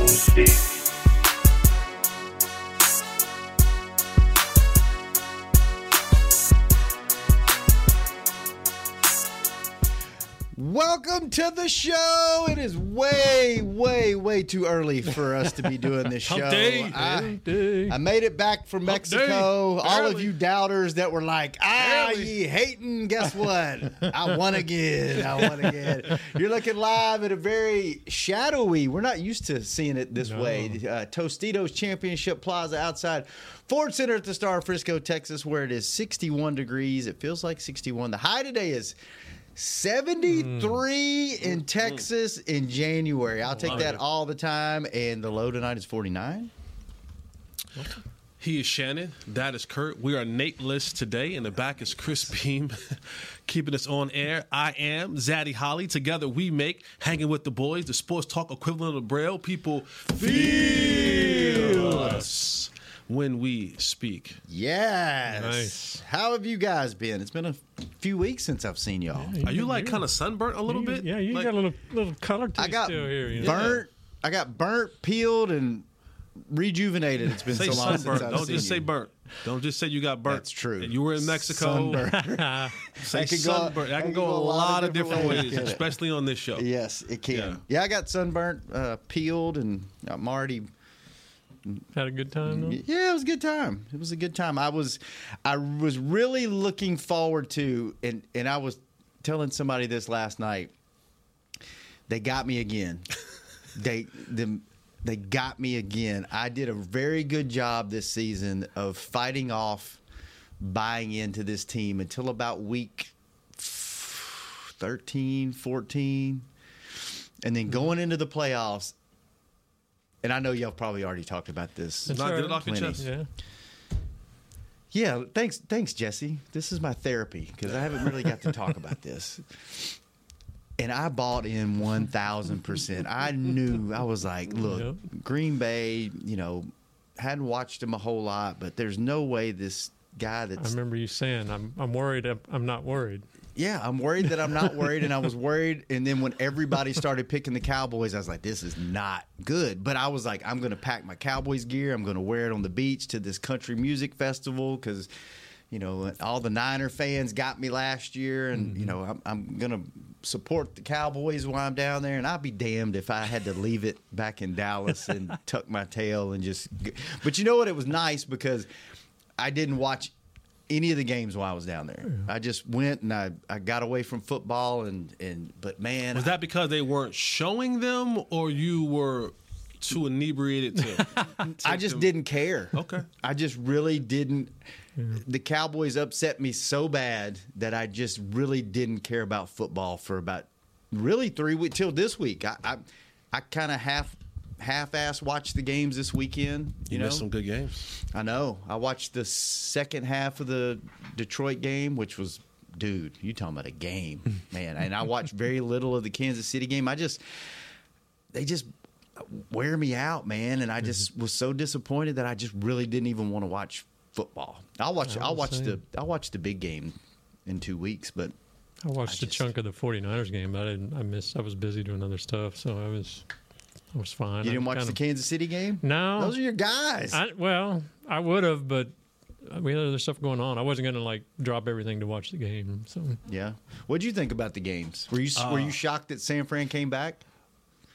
Osteen. Welcome to the show. It is way, way, way too early for us to be doing this show. Day, I, day. I made it back from Mexico. day. All of you doubters that were like, ah, Early. ye hating, guess what? I won again. I won again. You're looking live at a very shadowy, we're not used to seeing it this No. way. Uh, Tostitos Championship Plaza outside Ford Center at the Star, Frisco, Texas, where it is 61 degrees. It feels like 61. The high today is 73 hmm. in hmm. Texas in January. I'll take Love that it. all the time. And the low tonight is 49. He is Shannon. That is Kurt. We are Nate List today. In the back is Chris Beam, keeping us on air. I am Zaddy Holley. Together we make Hanging with the Boys, the sports talk equivalent of Braille. People feel us when we speak. Yes. Nice. How have you guys been? It's been a few weeks since I've seen y'all. Are you like kind of sunburnt a little You- bit? Yeah, you Like- got a little little color to I you got still here. You know? burnt. I got burnt, peeled, and rejuvenated. It's been Say so long sunburnt. since I've Don't seen just say you. burnt. Don't just say you got burnt. That's true. And you were in Mexico. Sunburnt. Say That could go- sunburnt. That that can go, a lot of different ways, can't it? especially on this show. Yes, it can. Yeah. Yeah, I got sunburnt, uh, peeled, and I'm already Had a good time though. Yeah, it was a good time. It was a good time. I was, I was really looking forward to, and and I was telling somebody this last night. They got me again. they them they got me again. I did a very good job this season of fighting off buying into this team until about week 13, 14. And then mm-hmm. going into the playoffs, and I know y'all probably already talked about this. That's Not all get it right. off your Plenty. chest. Yeah. Yeah, thanks, thanks, Jesse. This is my therapy because I haven't really got to talk about this. And I bought in one thousand percent. I knew I was like, look, Yep. Green Bay. You know, hadn't watched him a whole lot, but there's no way this guy that's. I remember you saying, "I'm I'm worried. I'm, I'm not worried." Yeah, I'm worried that I'm not worried, and I was worried. And then when everybody started picking the Cowboys, I was like, this is not good. But I was like, I'm going to pack my Cowboys gear. I'm going to wear it on the beach to this country music festival because, you know, all the Niner fans got me last year, and you mm-hmm. know, I'm, I'm going to support the Cowboys while I'm down there. And I'd be damned if I had to leave it back in Dallas and tuck my tail and just. But you know what? It was nice because I didn't watch any of the games while I was down there. I just went and I, I got away from football and, and but man, Was that because they weren't showing them, or you were too inebriated to? I just them- didn't care. Okay. I just really didn't. The Cowboys upset me so bad that I just really didn't care about football for about really three weeks till this week. I I, I kind of half half ass watch the games this weekend. You, You know, missed some good games. I know. I watched the second half of the Detroit game, which was, dude, you talking about a game, man. And I watched very little of the Kansas City game. I just, they just wear me out, man. And I just mm-hmm. was so disappointed that I just really didn't even want to watch football. I'll watch. I I'll was watch the. I'll watch the big game in two weeks, but I watched I a just- chunk of the 49ers game, but I didn't. I missed. I was busy doing other stuff, so I was. I was fine. you didn't I watch the kinda- Kansas City game. No. those are your guys. I, well, I would have, but we had other stuff going on. I wasn't going to like drop everything to watch the game. So yeah. What would you think about the games? Were you were you shocked that San Fran came back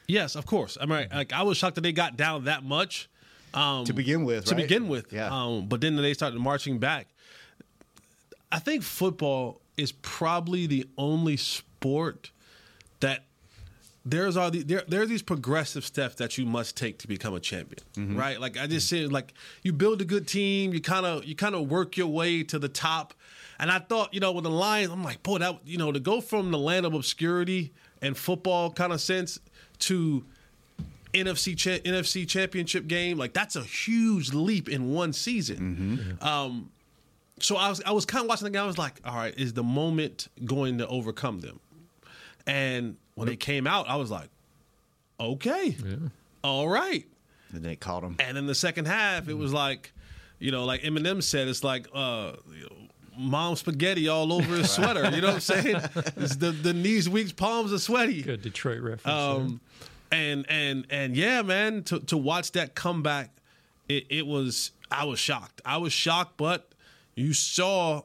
Yes, of course. I mean, like I was shocked that they got down that much um, to begin with? to right? begin with. Yeah. Um, but then they started marching back. I think football is probably the only sport that there's all the, there there's these progressive steps that you must take to become a champion, Mm-hmm. right? Like I just said, like you build a good team, you kind of you kind of work your way to the top. And I thought, you know, with the Lions, I'm like, boy, that you know, to go from the land of obscurity and football kind of sense to NFC cha- NFC championship game. Like that's a huge leap in one season. Um, so I was I was kind of watching the game. I was like, all right, is the moment going to overcome them? And when they came out, I was like, okay, all right. And they caught him. And in the second half, it was like, you know, like Eminem said, it's like uh, you know, mom spaghetti all over his sweater. You know what I'm saying? It's the the knees, weak, palms are sweaty. Good Detroit reference. Um, and and and yeah, man, to to watch that comeback, it, it was I was shocked. I was shocked, but you saw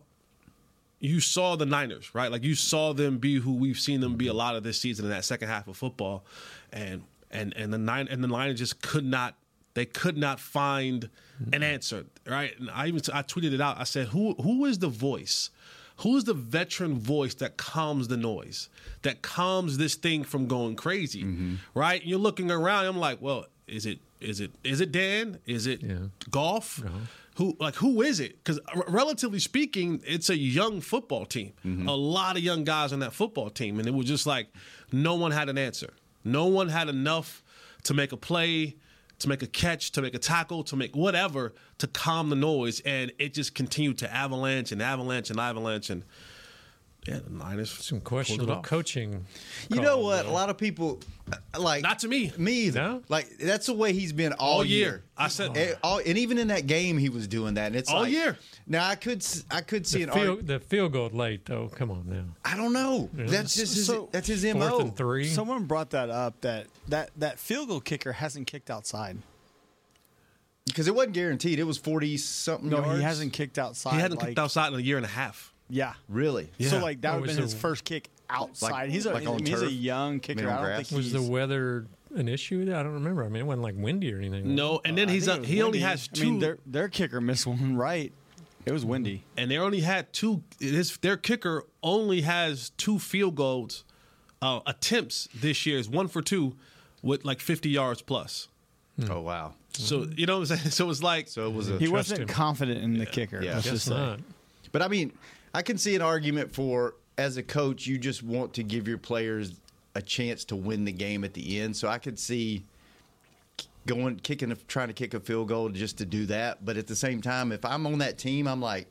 you saw the Niners, right? Like you saw them be who we've seen them be a lot of this season in that second half of football, and and and the nine and the Niners just could not they could not find an answer, right? And I even I tweeted it out. I said, who who is the voice? Who's the veteran voice that calms the noise, that calms this thing from going crazy, mm-hmm. right? You're looking around. I'm like, well, is it is it is it Dan? Is it Yeah. Goff? Uh-huh. Who like who is it? Because uh, relatively speaking, it's a young football team. Mm-hmm. A lot of young guys on that football team, and it was just like no one had an answer. No one had enough to make a play, to make a catch, to make a tackle, to make whatever to calm the noise, and it just continued to avalanche and avalanche and avalanche and. Yeah, the Niners Some pulled it questionable off. coaching. You know what? though. A lot of people uh, like Not to me. Me either. No? Like that's the way he's been all, All year. year. I said- and, all, and even in that game, he was doing that. And it's All like- year. Now I could s- I could see The an field, arg- the field goal late though. Come on now. I don't know. That's just his, So- that's his Fourth mo. and three. Someone brought that up that that that field goal kicker hasn't kicked outside. Because it wasn't guaranteed. It was forty something. No, yards. he hasn't kicked outside. He hadn't like, kicked outside in a year and a half. Yeah. Really? Yeah. So like that would have was been his the- first kick outside. Like- he's a like I mean, he's a young kicker. I don't think Was he's, the weather an issue? I don't remember. I mean, it wasn't like windy or anything. No, and then I he's think uh, it was he only windy. has two. I mean, their their kicker missed one right. It was windy. and they only had two. His their kicker only has two field goals uh, attempts this year. Is one for two with like fifty yards plus. Oh wow. So you know what I'm saying. So it's like So it was a. He wasn't him. confident in the kicker. Yeah. let's Guess just say. not. But I mean, I can see an argument for as a coach, you just want to give your players a chance to win the game at the end. So I could see going kicking, trying to kick a field goal just to do that. But at the same time, if I'm on that team, I'm like.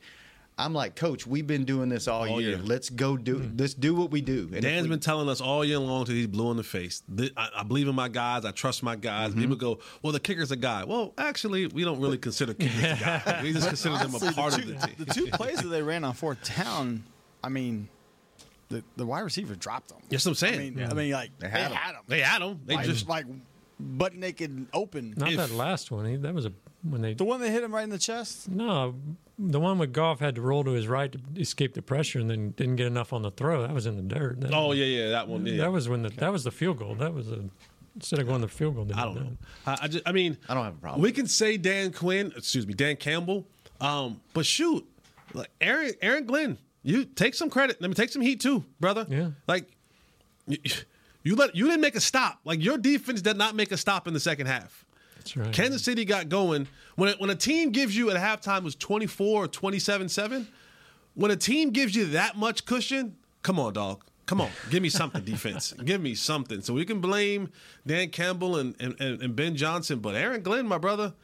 I'm like, Coach. We've been doing this all, All year. year. Let's go do. Let's do what we do. And if Dan's we- been telling us all year long till he's blue in the face. I, I believe in my guys. I trust my guys. Mm-hmm. People go, well, the kicker's a guy. Well, actually, we don't really consider kickers a guy. We just consider them a part the of the team. the two plays that they ran on fourth down, I mean, the, the wide receiver dropped them. That's what I'm saying. I mean, I mean, like they had had, 'em. them. They had him. They like, just like butt naked open. Not If- that last one. He, that was a when they. The one that hit him right in the chest. No, the one with Goff had to roll to his right to escape the pressure, and then didn't get enough on the throw. That was in the dirt. That, Oh yeah, yeah, that one. Yeah. that was when the that was the field goal. That was a instead of going the field goal. I don't know. I, I just, I mean, I don't have a problem. We can say Dan Quinn, excuse me, Dan Campbell, um, but shoot, like Aaron, Aaron Glenn, you take some credit. Let me take some heat too, brother. Yeah. like you, you let you didn't make a stop. Like your defense did not make a stop in the second half. That's right. Kansas City got going when it, when a team gives you at halftime was 24 or 27-7. When a team gives you that much cushion, come on, dog. Come on, give me something, defense. Give me something. So we can blame Dan Campbell and, and, and Ben Johnson, but Aaron Glenn, my brother,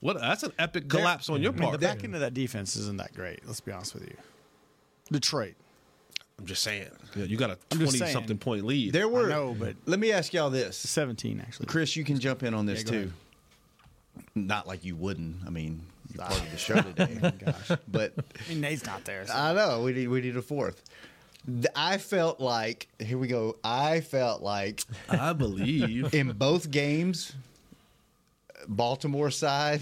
what that's an epic collapse on your I mean, part. the back end of that defense isn't that great. Let's be honest with you. Detroit. I'm just saying. Yeah, You got a I'm 20 saying. something point lead. there were. no, but- let me ask y'all this, 17, actually. Chris. You can jump in on this Yeah, go too. ahead. Not like you wouldn't. I mean, you're part of the show oh today. Gosh, but I mean, Nate's not there. so- I know we need we need a fourth. I felt like here we go. I felt like I believe. in both games, Baltimore side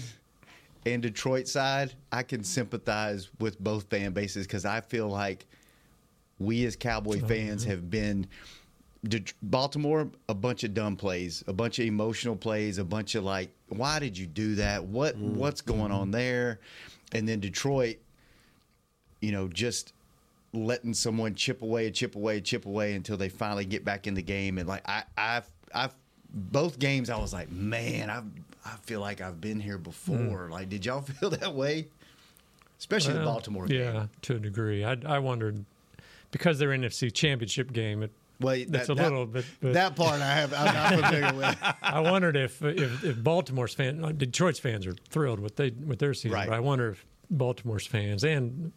and Detroit side, I can sympathize with both fan bases because I feel like we as Cowboy oh, fans have been Det- Baltimore a bunch of dumb plays, a bunch of emotional plays, a bunch of like, why did you do that? What mm-hmm. what's going on there? And then Detroit, you know, just letting someone chip away, chip away, chip away until they finally get back in the game. And like I, I, I, both games, I was like, man, I, I feel like I've been here before. Mm. Like, did y'all feel that way? Especially the Baltimore Yeah, game. Yeah, to a degree. I I wondered because their NFC Championship game. It, Well, That's that, a that- little bit. But That part I have. I'm not familiar with. I wondered if, if if Baltimore's fans, uh, Detroit's fans are thrilled with they with their season. Right. But I wonder if Baltimore's fans and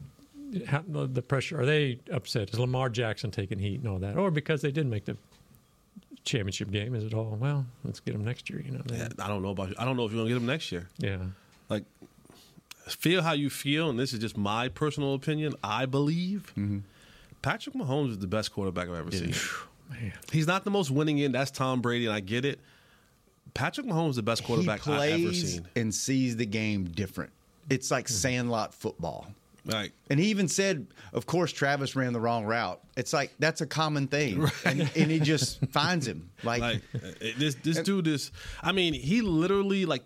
how, the the pressure are they upset? Is Lamar Jackson taking heat and all that, or because they did make the championship game? Is it all well? Let's get them next year. You know. They, I don't know about. I don't know if you're gonna get them next year. yeah. Like, feel how you feel, and this is just my personal opinion. I believe Patrick Mahomes is the best quarterback I've ever seen. Man. He's not the most winning in. That's Tom Brady, and I get it. Patrick Mahomes is the best quarterback I've ever seen. and sees the game different. It's like Sandlot football. Like, And he even said, of course, Travis ran the wrong route. It's like that's a common thing, and, and he just finds him. Like, like uh, this this dude is. I mean, he literally like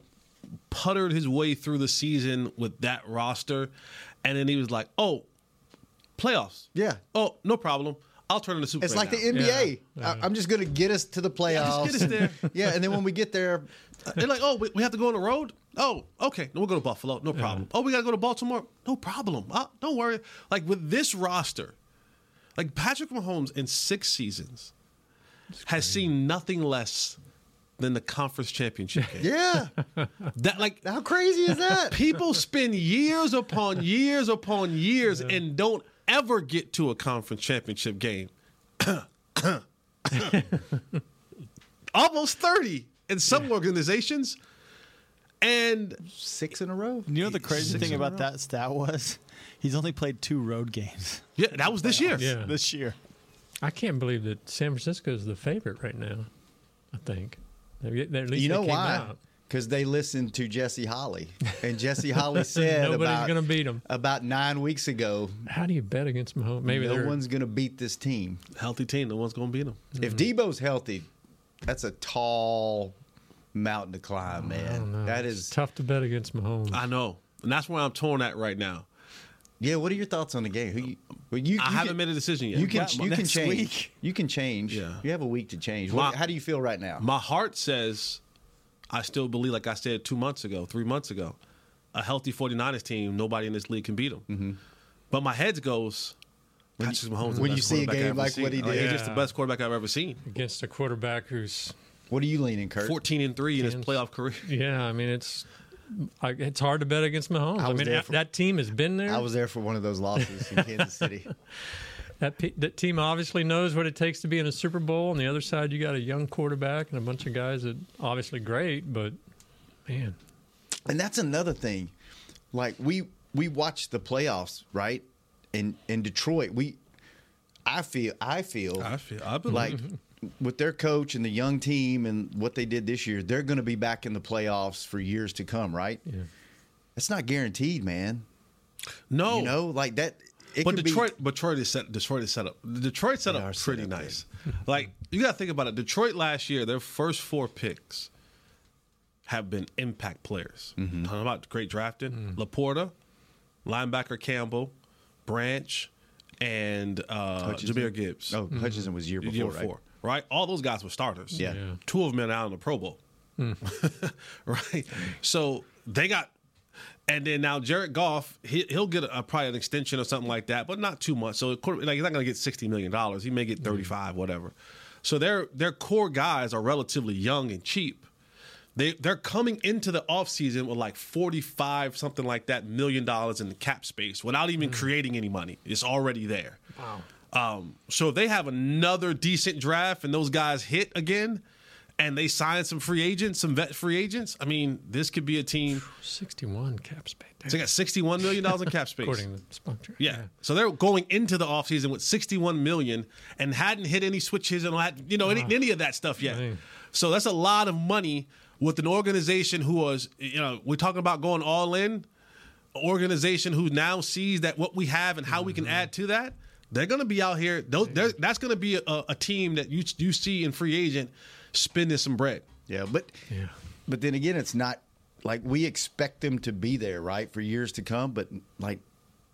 puttered his way through the season with that roster, and then he was like, "Oh, playoffs. Yeah. Oh, no problem. I'll turn into super." it's like the. NBA. Yeah. I, I'm just going to get us to the playoffs. just get us there. yeah, and then when we get there, They're like, oh, we, we have to go on the road. Oh, okay. Then we'll go to Buffalo. No problem. Oh, we got to go to Baltimore. No problem. Uh, don't worry. Like with this roster, like Patrick Mahomes in six seasons has seen nothing less than the conference championship game. yeah, That like how crazy is that? people spend years upon years upon years and don't ever get to a conference championship game. Almost 30 in some organizations. And Six in a row. You know the crazy Six thing about that stat was he's only played two road games yeah, that was this year. Yeah. this year. I can't believe that San Francisco is the favorite right now. I think. They're, they're, at least You they know came why? out. Because they listened to Jesse Holley, and Jesse Holley said Nobody's about, gonna beat 'em. about nine weeks ago. How do you bet against Mahomes? Maybe no they're one's going to beat this team. Healthy team, no one's going to beat them. If mm-hmm. Deebo's healthy, that's a tall mountain to climb, man. That is It's tough to bet against Mahomes. I know. And that's where I'm torn at right now. Yeah, what are your thoughts on the game? Who you, well, you, I you haven't can, made a decision yet. You can Well, you can change. week. You can change. Yeah. You have a week to change. My- What, how do you feel right now? My heart says I still believe, like I said two months ago, three months ago, a healthy 49ers team, nobody in this league can beat them. Mm-hmm. But my head goes, Patrick Mahomes. is the when you see a quarterback I've game ever like seen. what he Like, did. he's just the best quarterback I've ever seen. against a quarterback who's what are you leaning, Kurt? 14 and 3 in his playoff career. yeah. I mean, it's I, it's hard to bet against Mahomes. I I, mean, there for- that team has been there. I was there for one of those losses in Kansas City. that pe- that team obviously knows what it takes to be in a Super Bowl. On the other side, you got a young quarterback and a bunch of guys that obviously great, but man, And that's another thing. Like we we watched the playoffs, right? In in Detroit, we I feel I feel I feel, I believe. like with their coach and the young team and what they did this year, they're going to be back in the playoffs for years to come, right? Yeah. That's not guaranteed, man. no. You know, like that. It but Detroit, Detroit is set. Detroit is set up. Detroit set up are set pretty up nice. like you got to think about it. Detroit last year, their first four picks have been impact players. Mm-hmm. Talking about great drafting, LaPorta, linebacker Campbell, Branch, and uh, Hutchinson. Jahmyr Gibbs. be. Oh, Hutchinson was year before, year right? before, right? All those guys were starters. Yeah. Yeah. Two of them are out in the Pro Bowl. right? So they got, and then now Jared Goff, he, he'll get a, probably an extension or something like that, but not too much. So like he's not going to get sixty million dollars. He may get thirty five, whatever. So their their core guys are relatively young and cheap. They they're coming into the offseason with like 45 something like that million dollars in the cap space without even creating any money. It's already there. wow. Um, so if they have another decent draft and those guys hit again and they sign some free agents, some vet free agents, I mean, this could be a team. Sixty-one cap space. So they got $61 million in cap space. according to the sponsor. Yeah. So they're going into the offseason with 61 million and hadn't hit any switches and had, you know, any, any of that stuff yet. Dang. So that's a lot of money with an organization who was, you know, we're talking about going all in. Organization who now sees that what we have and how we can mm-hmm. add to that. They're going to be out here. Those, that's going to be a, a team that you you see in free agent spending some bread. Yeah, but Yeah. but then again, it's not like we expect them to be there, right, for years to come. But like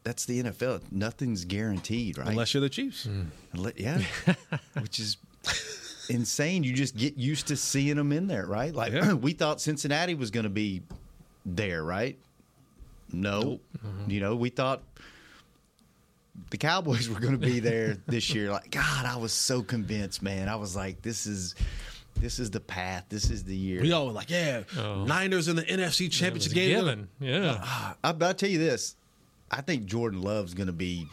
that's the NFL. Nothing's guaranteed, right? Unless you're the Chiefs. Mm. Unle- yeah, which is insane. You just get used to seeing them in there, right? Like Yeah. we thought Cincinnati was going to be there, right? No, you know we thought the Cowboys were going to be there this year, like God, I was so convinced, man. I was like, this is this is the path. This is the year. We all were like, yeah, Oh. Niners in the NFC Championship a game. Yeah. I, but I'll tell you this. I think Jordan Love's going to be.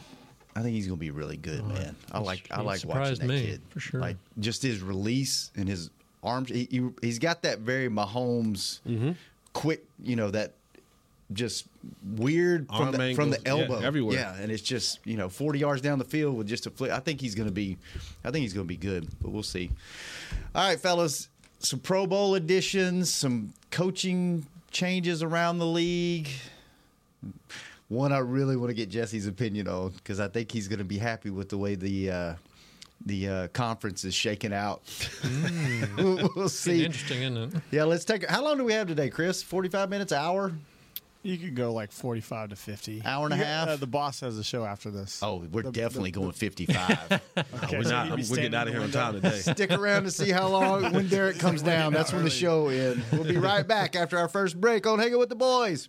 I think he's going to be really good, man. I like. I like watching that me, kid for sure. Like just his release and his arms. He, he he's got that very Mahomes Mm-hmm. quick. You know that just weird from the, from the angles, yeah, elbow everywhere. Yeah, and it's just you know forty yards down the field with just a flip. I think he's going to be. I think he's going to be good, but we'll see. All right, fellas. Some Pro Bowl additions, some coaching changes around the league. One I really want to get Jesse's opinion on because I think he's going to be happy with the way the uh, the uh, conference is shaking out. we'll, we'll see. interesting, isn't it? Yeah, let's take. How long do we have today, Chris? Forty-five minutes, hour? You could go like 45 to 50. Hour and a half? Uh, the boss has a show after this. Oh, we're The- definitely the- going fifty-five. Okay, We're so not. you'd I'm, be we're getting out of here in in time today. Stick around to see how long when Derek comes down. That's when the show ends. We'll be right back after our first break on Hanging with the Boys.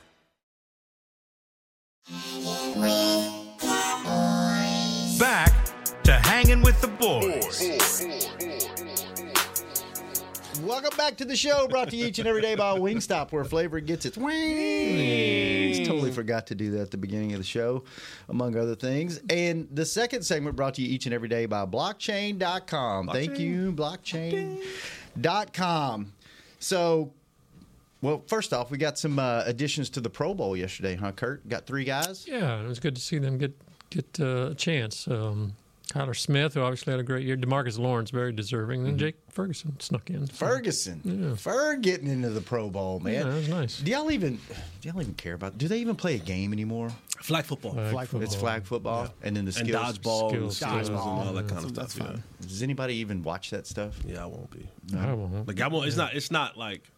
Back to hanging with the boys. Welcome back to the show, brought to you each and every day by Wingstop, where flavor gets its wings. Totally forgot to do that at the beginning of the show, among other things. And the second segment brought to you each and every day by blockchain.com. Thank you, blockchain.com. So, well, first off, we got some uh, additions to the Pro Bowl yesterday, huh, Kurt? Got three guys? Yeah, it was good to see them get get uh, a chance. Um, Tyler Smith, who obviously had a great year. DeMarcus Lawrence, very deserving. Then Jake Ferguson snuck in. So, Ferguson. Yeah. Ferg getting into the Pro Bowl, man. Yeah, that was nice. Do y'all even do y'all even care about? Do they even play a game anymore? Flag football. Flag It's football. flag football, and then the and skills. dodgeball, and skills, skills, and dodgeball. all that kind of stuff. Yeah. Does anybody even watch that stuff? yeah, I won't be. I won't. Like I won't. It's not. It's not like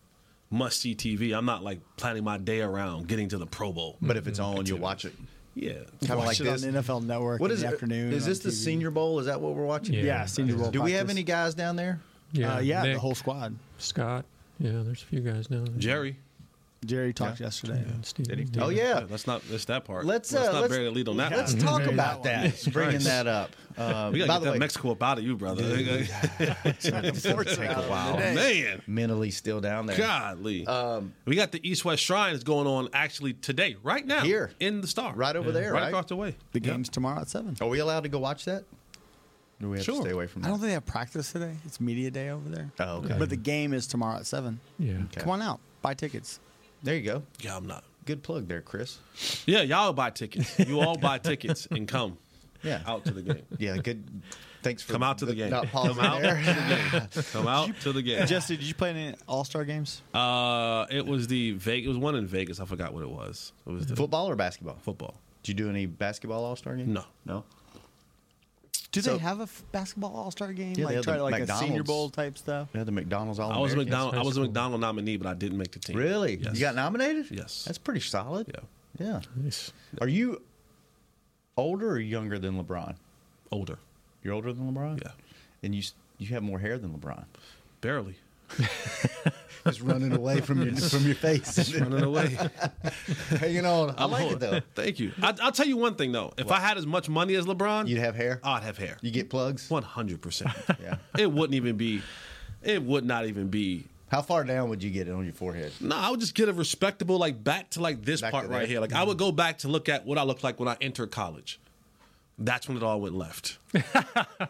must see TV. I'm not like planning my day around getting to the Pro Bowl. But if it's on, you'll watch it. Yeah, Kind of like it this. on NFL Network What in the it? afternoon. Is this the TV. Senior Bowl? Is that what we're watching? Yeah. Yeah, Senior Bowl. Do we have any guys down there? Yeah, Uh, yeah, Nick, the whole squad. Scott. Yeah, there's a few guys down there. Jerry. Jerry talked yesterday. And Steve- Did he? Oh yeah. Yeah, let's not. That's that part. Let's let's uh, not let's, bury the lead on that. let's one. talk about that that. Bringing that up. Um, We gotta the get that way, Mexico up out of you, brother. it's gonna take a while. Oh, man, Mentally still down there. godly. Um, we got the East West Shrine Shrines going on actually today, right now, Here. in the Star, Right over there, right, right? across the way. The game's tomorrow at seven. Are we allowed to go watch that? Do we have Sure. to stay away from that? I don't think they have practice today. It's media day over there. Oh, okay. But the game is tomorrow at seven. Yeah. Okay. Come on out. Buy tickets. There you go. Yeah, I'm not. Good plug there, Chris. Yeah, y'all buy tickets. You all buy tickets and come. Yeah. out to the game. Yeah, good. Thanks for Come out to the game. Not Come out there. to the game. Come out to the game. Jesse, did you play any All Star games? Uh, it was the Vegas. It was one in Vegas. I forgot what it was. It was the Football or basketball? football. Did you do any basketball All Star game? No. no. Do So- they have a f- basketball All Star game? Yeah, they like have try the to like a Senior Bowl type stuff. Yeah, the McDonald's All I was a McDonald. I was a cool. McDonald nominee, but I didn't make the team. Really? Yes. You got nominated? Yes. That's pretty solid. Yeah. Yeah. Nice. Are you older or younger than LeBron? older. You're older than LeBron. Yeah. And you you have more hair than LeBron. Barely. It's running away from your from your face, Running away. hanging on. I I'm like hol- it though. Thank you. I, I'll tell you one thing though. If I had as much money as LeBron, You'd have hair. I'd have hair. You get plugs. One hundred percent. Yeah. It wouldn't even be. It would not even be. How far down would you get it on your forehead? No, I would just get a respectable like back to like this Back part to right there? here. Like I would go back to look at what I looked like when I entered college. That's when it all went left. like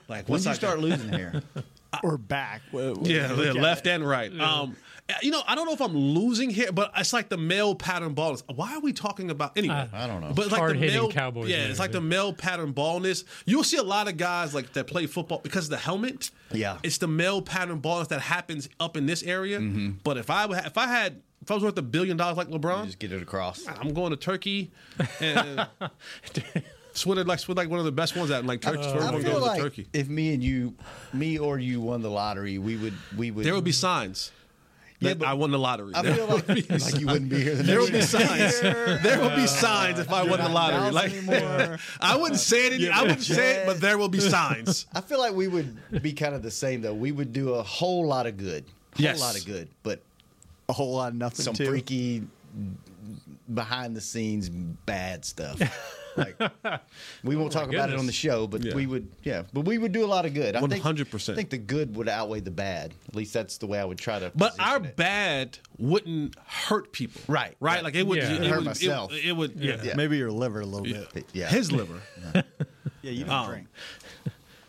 When once did you I start losing hair? or back. Wh- wh- Yeah, yeah, left and right. Um, you know, I don't know if I'm losing here, but it's like the male pattern baldness. Why are we talking about anyway? I don't know. But it's like the male, Cowboys yeah, there, it's like yeah. the male pattern baldness. You'll see a lot of guys like that play football because of the helmet. Yeah. it's the male pattern baldness that happens up in this area. Mm-hmm. But if I if I had if I was worth a billion dollars like LeBron, Just get it across. I'm going to Turkey and. Swindon like Swindon like one of the best ones at like Turkey. I everyone feel goes like to Turkey. if me and you, me or you won the lottery, we would we would. There would be signs. Yeah, but I won the lottery. I There feel would like, be like you wouldn't be here. The There next will be signs. There will be signs if I won the not lottery. Dallas Like anymore. I wouldn't say it. I wouldn't say it, but there will be signs. I feel like we would be kind of the same though. We would do a whole lot of good, whole Yes. lot of good, but a whole lot of nothing. some too. freaky behind the scenes bad stuff. Like we won't talk about it on the show, but Yeah. we would, yeah, but we would do a lot of good. I think- 100%. I think the good would outweigh the bad. At least that's the way I would try to. But our it. bad wouldn't hurt people. Right, Right. right. Like it would. Yeah. It, Hurt would myself. It, it would. Yeah. Yeah. Maybe your liver a little bit. yeah, His liver. Yeah, you don't Um, drink.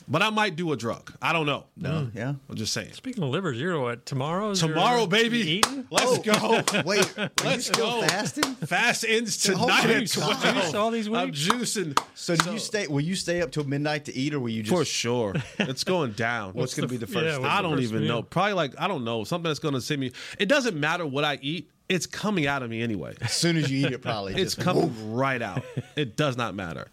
But I might do a drug. I don't know. no, mm, yeah. I'm just saying. Speaking of livers, you're what tomorrow? Tomorrow, baby. Eating? Let's oh, go. Oh, wait, Let's go. fasting? Fast ends Oh, tonight at juice. 12. Juice all these weeks. I'm weeks? juicing. So do you stay? Will you stay up till midnight to eat, or will you just? For sure. It's going down. What's going to be the first? yeah, thing? I don't even meal? know. Probably like I don't know something that's going to send me. It doesn't matter what I eat. It's coming out of me anyway. As soon as you eat it, probably It's just coming right out. It does not matter.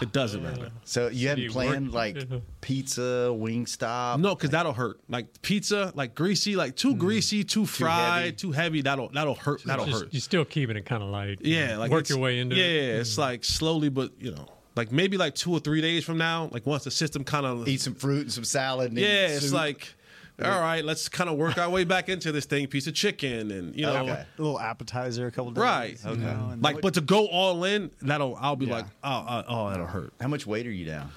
It doesn't matter. So you hadn't you planned work- like pizza, wing stop. No, because that'll hurt. Like pizza, like greasy, like too mm. greasy, too fried, heavy. too heavy. That'll that'll hurt. That'll Just- hurt. You're still keeping it kind of light. Yeah, like work it's- your way into yeah, it. Yeah, it's mm. like slowly, but you know, like maybe like two or three days from now, like once the system kind of Eat some fruit and some salad. And yeah, it's soup. like all right, let's kind of work our way back into this thing. Piece of chicken, and you know, Okay. A little appetizer, a couple days. right? you know, Like, but to go all in, that'll I'll be Yeah. like, oh, uh, oh, that'll hurt. How much weight are you down?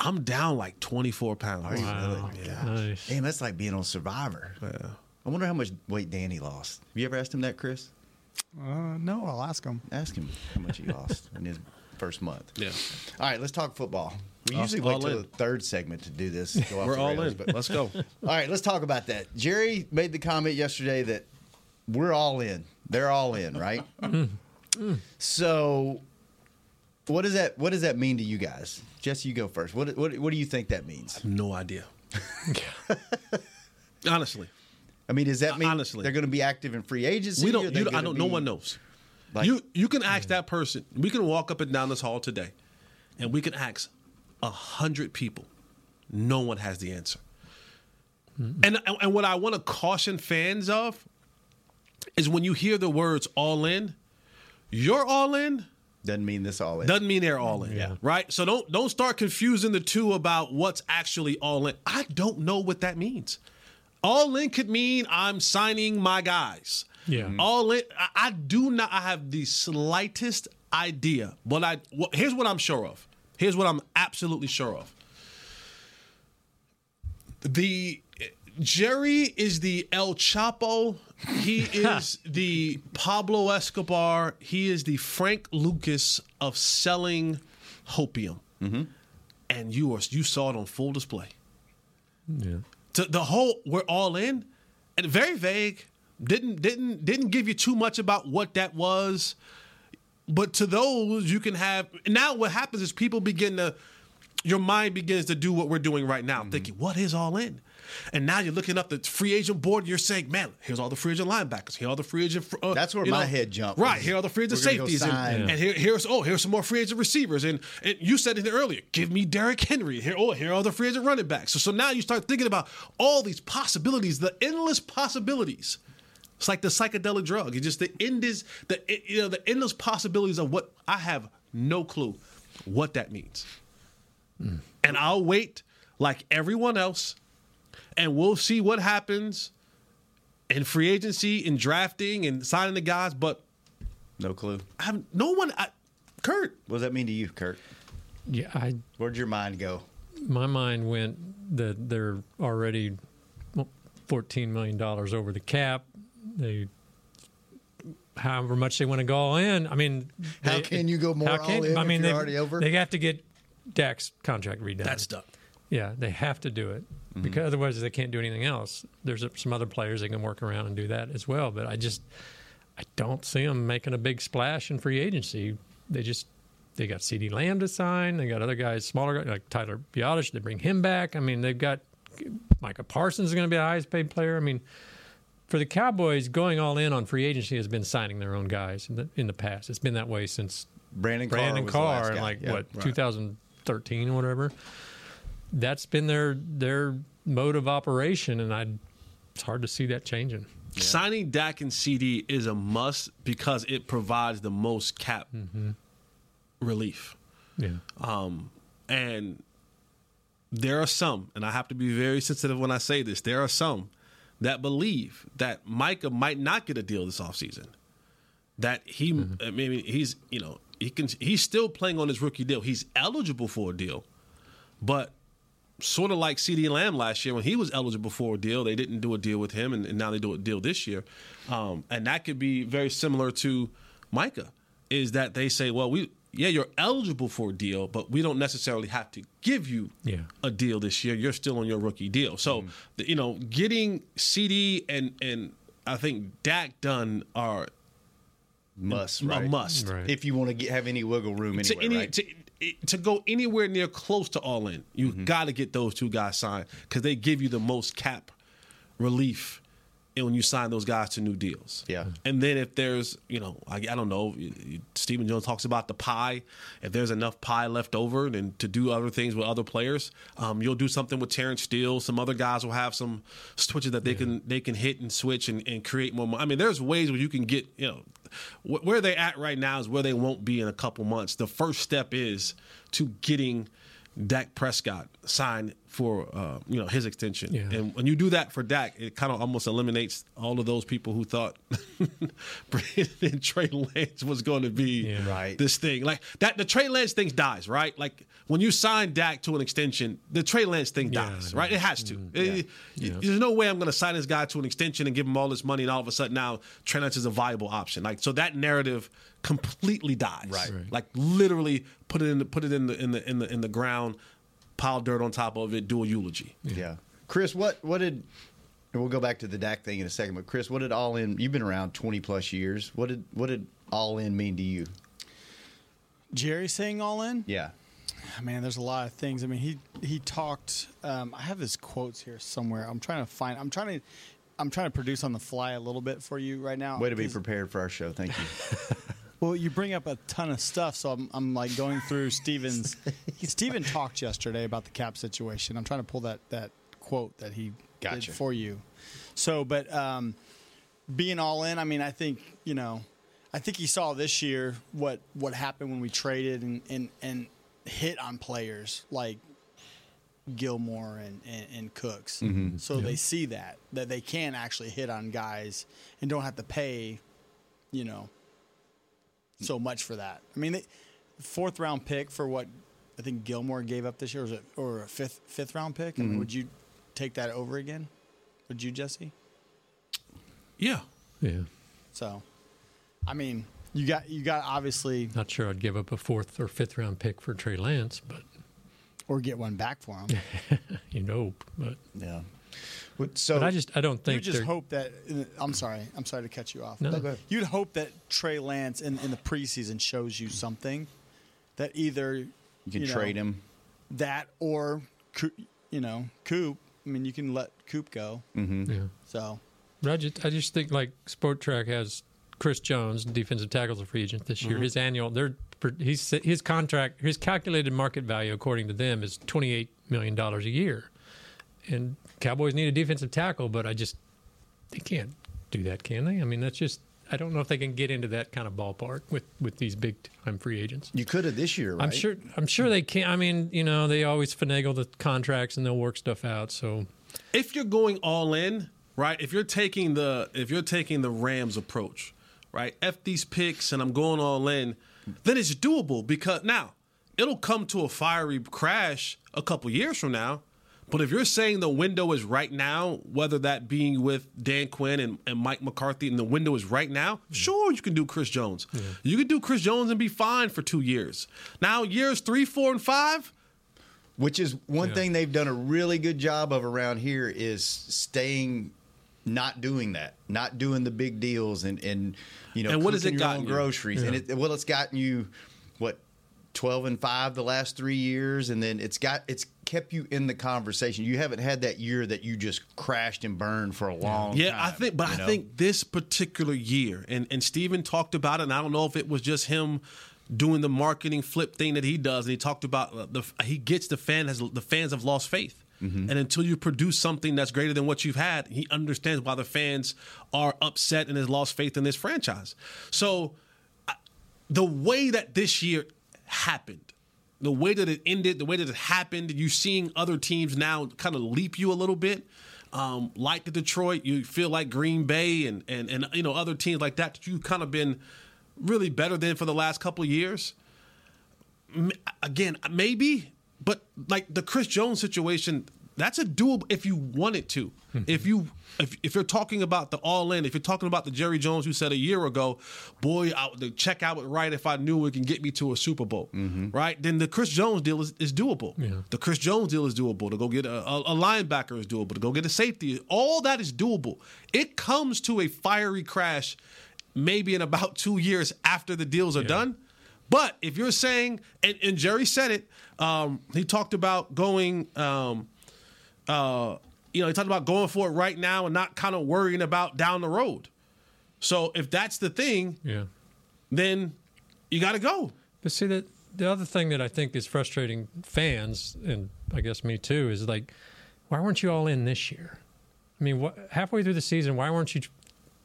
I'm down like 24 pounds. Wow, nice. Damn, that's like being on Survivor. I wonder how much weight Danny lost. Have you ever asked him that, Chris? uh, no, I'll ask him. Ask him how much he lost in his first month. Yeah, All right, let's talk football. We All- usually wait till in. the third segment to do this. Go off we're the all rails, in. But Let's go. All right, let's talk about that. Jerry made the comment yesterday that we're all in. They're all in, right? Mm-hmm. Mm. so, what does that what does that mean to you guys? Jesse, you go first. What what what do you think that means? No idea. Honestly, I mean, does that uh, mean Honestly. they're going to be active in free agency? we don't. You don't I don't. No be- one knows. Like- you you can ask that person. We can walk up and down this hall today, and we can ask a hundred people. No one has the answer. Mm-hmm. And and what I want to caution fans of is when you hear the words "all in," you're all in Doesn't mean this all in. doesn't mean they're all in. Yeah. Right. So don't don't start confusing the two about what's actually all in. I don't know what that means. All in could mean I'm signing my guys. Yeah. Mm-hmm. All in. I, I do not. I have the slightest idea. But I. Well, here's what I'm sure of. Here's what I'm absolutely sure of. The Jerry is the El Chapo. He is the Pablo Escobar. He is the Frank Lucas of selling hopium. Mm-hmm. And you are you saw it on full display. Yeah. To the whole we're all in and very vague didn't didn't didn't give you too much about what that was but to those you can have now what happens is people begin to your mind begins to do what we're doing right now, thinking, what is all in? And now you're looking up the free agent board. And you're saying, "Man, here's all the free agent linebackers. Here are all the free agent." Uh, That's where my know, head jumped. Right here are the free agent We're gonna go safeties, and, sign- and here, here's oh, here's some more free agent receivers. And, and you said it earlier. Give me Derrick Henry. Here, oh, here are the free agent running backs. So so now you start thinking about all these possibilities, the endless possibilities. It's like the psychedelic drug. It's just the end is the you know the endless possibilities of what I have no clue what that means. Hmm. And I'll wait like everyone else, and we'll see what happens in free agency, in drafting, and signing the guys. But No clue. I have no one. I, Kurt, What does that mean to you, Kurt? Yeah, I Where'd your mind go? my mind went that they're already fourteen million dollars over the cap. They however much they want to go all in. I mean, How they- can you go more how can- all in I mean, they, already over? They have to get Dak's contract redone. that's done. Yeah, they have to do it Mm-hmm. because otherwise they can't do anything else. There's some other players they can work around and do that as well. But I just I don't see them making a big splash in free agency. They just they got CeeDee Lamb to sign. They got other guys, smaller guys like Tyler Biadasz. They bring him back. I mean, they've got Micah Parsons is going to be the highest paid player. I mean, for the Cowboys, going all in on free agency has been signing their own guys in the, in the past. It's been that way since Brandon Carr Brandon was Carr, guy. in like Yeah, what right. 2013 or whatever. That's been their their mode of operation, and I it's hard to see that changing. Signing Dak and CeeDee is a must because it provides the most cap relief. Yeah, Um, and there are some, and I have to be very sensitive when I say this, there are some that believe that Micah might not get a deal this offseason. That he, I mean, he's, you know, he can, he's still playing on his rookie deal. He's eligible for a deal, but sort of like CeeDee Lamb last year when he was eligible for a deal, they didn't do a deal with him, and, and now they do a deal this year. Um, and that could be very similar to Micah, is that they say, well, we yeah, you're eligible for a deal, but we don't necessarily have to give you Yeah. a deal this year. You're still on your rookie deal. So, the, you know, getting CeeDee and and I think Dak done are Must, a right? must. Right. If you want to get, have any wiggle room to any right? to, to go anywhere near close to all in, you Mm-hmm. got to get those two guys signed because they give you the most cap relief and when you sign those guys to new deals. Yeah. And then if there's, you know, I, I don't know, Stephen Jones talks about the pie. If there's enough pie left over, then to do other things with other players, um, you'll do something with Terence Steele. Some other guys will have some switches that they can they can hit and switch and, and create more. I mean, there's ways where you can get, you know, wh- where they're at right now is where they won't be in a couple months. The first step is to getting Dak Prescott signed for uh, you know his extension, Yeah. and when you do that for Dak, it kind of almost eliminates all of those people who thought Brandon Trey Lance was going to be Yeah. Right. this thing. Like that, the Trey Lance thing dies, right? Like when you sign Dak to an extension, the Trey Lance thing Yeah, dies, right? It has to. It- There's no way I'm going to sign this guy to an extension and give him all this money, and all of a sudden now Trey Lance is a viable option. Like so, that narrative completely dies. Right. Right. Like literally put it in the put it in the in the in the in the ground, pile dirt on top of it, do a eulogy. Yeah. Chris, what what did and we'll go back to the Dak thing in a second, but Chris, what did all in you've been around twenty plus years. What did what did all in mean to you? Jerry saying all in? Yeah. Man, there's a lot of things. I mean, he he talked. Um, I have his quotes here somewhere. I'm trying to find. I'm trying to. I'm trying to produce on the fly a little bit for you right now. Way to be prepared for our show. Thank you. Well, you bring up a ton of stuff, so I'm, I'm like going through Stephen's. Stephen talked yesterday about the cap situation. I'm trying to pull that that quote that he Gotcha. did for you. So, but um, being all in, I mean, I think you know, I think he saw this year what what happened when we traded and and, and hit on players like Gilmore and, and, and Cooks. So they see that that they can actually hit on guys and don't have to pay, you know, so much for that. I mean, they, fourth round pick for what I think Gilmore gave up this year, was it or a fifth fifth round pick? I mean, mm-hmm. would you take that over again? Would you, Jesse? Yeah. yeah. So, I mean, you got you got obviously Not sure I'd give up a fourth or fifth round pick for Trey Lance, but or get one back for him. you know, but Yeah. What- So but I just I don't think You just hope that. I'm sorry. I'm sorry to cut you off. No. But No, go ahead. You'd hope that Trey Lance in, in the preseason shows you something that either you can know, trade him. that or you know Coop. I mean, you can let Coop go. Mm-hmm. Yeah. So But I just, I just think like Spotrac has Chris Jones, defensive tackles a free agent this year. Mhm. His annual, their he's his contract, his calculated market value according to them is twenty eight million dollars a year. And Cowboys need a defensive tackle, but I just they can't do that, can they? I mean, that's just I don't know if they can get into that kind of ballpark with with these big time free agents. You could have this year, right? I'm sure. I'm sure they can. I mean, you know, they always finagle the contracts and they'll work stuff out. So if you're going all in, right? If you're taking the if you're taking the Rams approach, right? F these picks and I'm going all in, then it's doable because now it'll come to a fiery crash a couple years from now. But if you're saying the window is right now, whether that being with Dan Quinn and, and Mike McCarthy, and the window is right now, sure, you can do Chris Jones. You can do Chris Jones and be fine for two years. Now, years three, four, and five, Which is one Yeah. thing they've done a really good job of around here is staying, not doing that, not doing the big deals, and and you know, And what has cooking it your gotten own you? groceries, and Yeah. it, well, it's gotten you what twelve and five the last three years, and then it's got it's kept you in the conversation. You haven't had that year that you just crashed and burned for a long time. Yeah, time. I think, but you I know? think this particular year, and and Stephen talked about it, and I don't know if it was just him doing the marketing flip thing that he does, and he talked about uh, the he gets the fan has the fans have lost faith. Mm-hmm. And until you produce something that's greater than what you've had, he understands why the fans are upset and has lost faith in this franchise. So, I- the way that this year happened, the way that it ended, the way that it happened, you seeing other teams now kind of leap you a little bit. Um, like the Detroit, you feel like Green Bay and and and you know other teams like that that you've kind of been really better than for the last couple years. M- Again, maybe, but like the Chris Jones situation, that's a doable if you wanted to. if you if, if you're talking about the all in, if you're talking about the Jerry Jones who said a year ago, boy, I, the check I would write if I knew it can get me to a Super Bowl, right? Then the Chris Jones deal is, is doable. Yeah. The Chris Jones deal is doable. To go get a, a, a linebacker is doable. To go get a safety, all that is doable. It comes to a fiery crash, maybe in about two years after the deals are done. But if you're saying, and, and Jerry said it, um, he talked about going, um, uh, you know, he talked about going for it right now and not kind of worrying about down the road. So if that's the thing, yeah, then you got to go. But see that the other thing that I think is frustrating fans and I guess me too is like, why weren't you all in this year? I mean, what, halfway through the season, why weren't you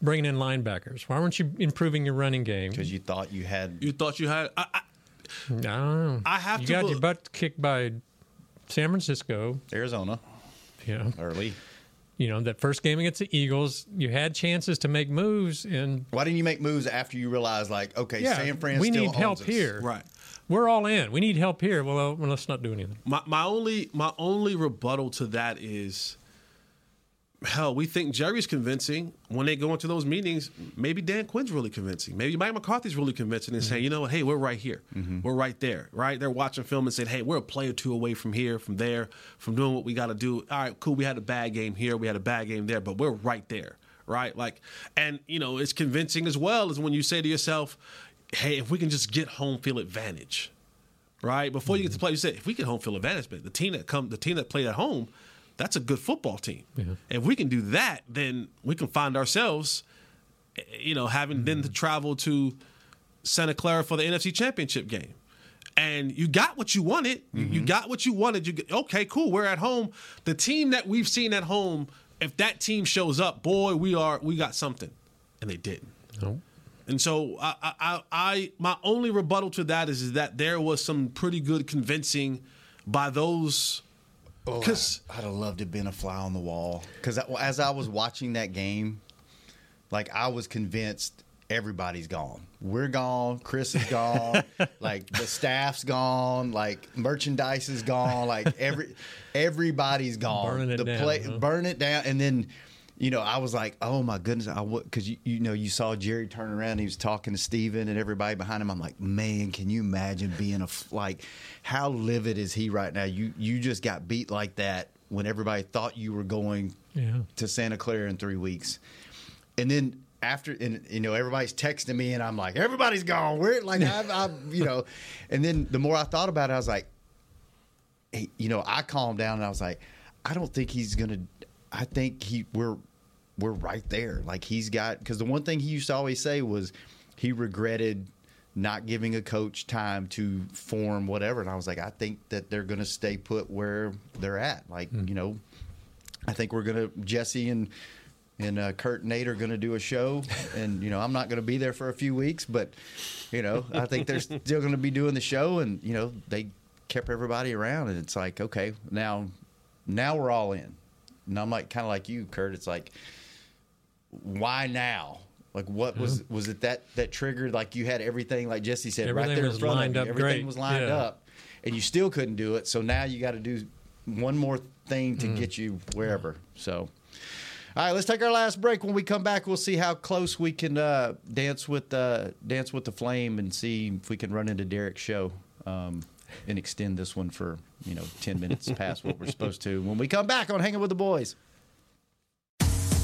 bringing in linebackers? Why weren't you improving your running game? Because you thought you had. You thought you had. I, I, I don't know. I have you to got bel- your butt kicked by San Francisco, Arizona, yeah, early. You know that first game against the Eagles, you had chances to make moves, and Why didn't you make moves after you realized, like, okay, yeah, San Fran we still need owns help us? here. Right. We're all in. We need help here. Well, well, let's not do anything. My my only my only rebuttal to that is hell, we think Jerry's convincing. When they go into those meetings, maybe Dan Quinn's really convincing. Maybe Mike McCarthy's really convincing and saying, mm-hmm. you know what, hey, we're right here. Mm-hmm. We're right there, right? They're watching film and saying, hey, we're a play or two away from here, from there, from doing what we got to do. All right, cool. We had a bad game here, we had a bad game there, but we're right there, right? Like, and you know, it's convincing as well as when you say to yourself, hey, if we can just get home field advantage right? Before you get to mm-hmm. play, you say if we get home field advantage, but the team that come, the team that played at home, that's a good football team. If we can do that, then we can find ourselves, you know, having then to mm-hmm. travel to Santa Clara for the NFC Championship game. And you got what you wanted. You, you mm-hmm. got what you wanted. You get- okay, cool. We're at home. The team that we've seen at home, if that team shows up, boy, we are we got something, and they didn't. No. And so I, I, I, I my only rebuttal to that is, is that there was some pretty good convincing by those. Oh, Because I, would have loved to have been a fly on the wall. Because as I was watching that game, like I was convinced everybody's gone. We're gone. Chris is gone. like the staff's gone. Like merchandise is gone. Like every everybody's gone. Burning it the down, play, huh? burn it down, and then. You know, I was like, "Oh my goodness!" I would because you, you know you saw Jerry turn around. He was talking to Stephen and everybody behind him. I'm like, "Man, can you imagine being a like how livid is he right now? You you just got beat like that when everybody thought you were going Yeah. to Santa Clara in three weeks, and then after and you know everybody's texting me and I'm like, everybody's gone. We're like, I've, I've you know, and then the more I thought about it, I was like, you know, I calmed down and I was like, I don't think he's gonna. I think he we're we're right there. Like he's got because the one thing he used to always say was he regretted not giving a coach time to form whatever. And I was like, I think that they're gonna stay put where they're at. Like you know, I think we're gonna Jesse and and uh, Kurt and Nate are gonna do a show, and you know I'm not gonna be there for a few weeks, but you know I think they're still gonna be doing the show, and you know they kept everybody around, and it's like okay now now we're all in. And I'm like kind of like you, Kurt. It's like why now? Like what was was it that that triggered? Like you had everything, like Jesse said, right Everything there in was front lined of you. up Everything great. was lined Yeah. up, and you still couldn't do it. So now you got to do one more thing Mm. to get you wherever. So. All right, let's take our last break. When we come back, we'll see how close we can uh, dance with uh, dance with the flame and see if we can run into Derek's show um, and extend this one for you know ten minutes past what we're supposed to. When we come back on Hanging with the Boys.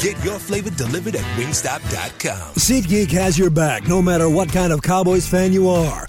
Get your flavor delivered at wingstop.com. SeatGeek has your back no matter what kind of Cowboys fan you are.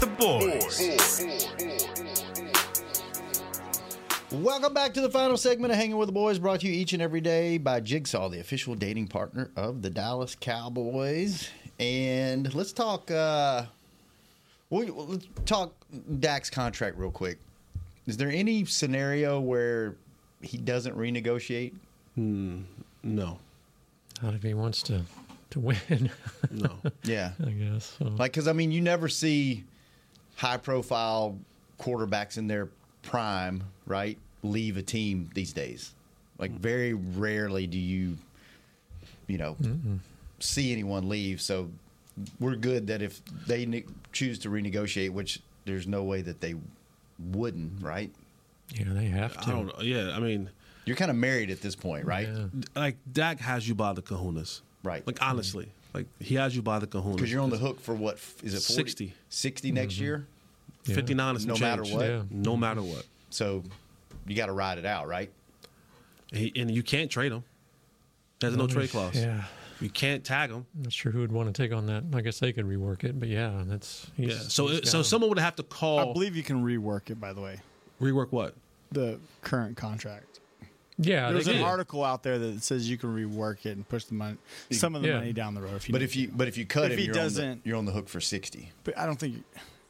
With the boys. Welcome back to the final segment of Hanging with the Boys, brought to you each and every day by Jigsaw, the official dating partner of the Dallas Cowboys. And let's talk. Uh, we, let's talk Dak's contract real quick. Is there any scenario where he doesn't renegotiate? Hmm, no. Not if he wants to to win. No. Yeah, I guess. So. like because I mean, you never see high-profile quarterbacks in their prime, right? Leave a team these days. Like very rarely do you, you know, see anyone leave. So we're good that if they ne- choose to renegotiate, which there's no way that they wouldn't, right? Yeah, they have to. I don't know. Yeah, I mean, You're kind of married at this point, right? like Dak has you by the kahunas. Right. Like mm-hmm. honestly, like he has you by the kahunas. Because you're on the hook for what is it 40? 60. 60 next Mhm. year? Yeah. 59 is some no matter what. Yeah. No matter what. So you got to ride it out, right? He, and you can't trade him. There's no Well, trade clause. Yeah. You can't tag him. I'm not sure who would want to take on that. I guess they could rework it, but yeah, that's Yeah. So it, so got 'em. someone would have to call. I believe you can rework it. By the way, rework what? the current contract. Yeah, there's an can. article out there that says you can rework it and push the money, some of the Yeah. money down the road. If you But if you to. but if you cut If him, he you're, doesn't, on the, you're on the hook for 60. but I don't think,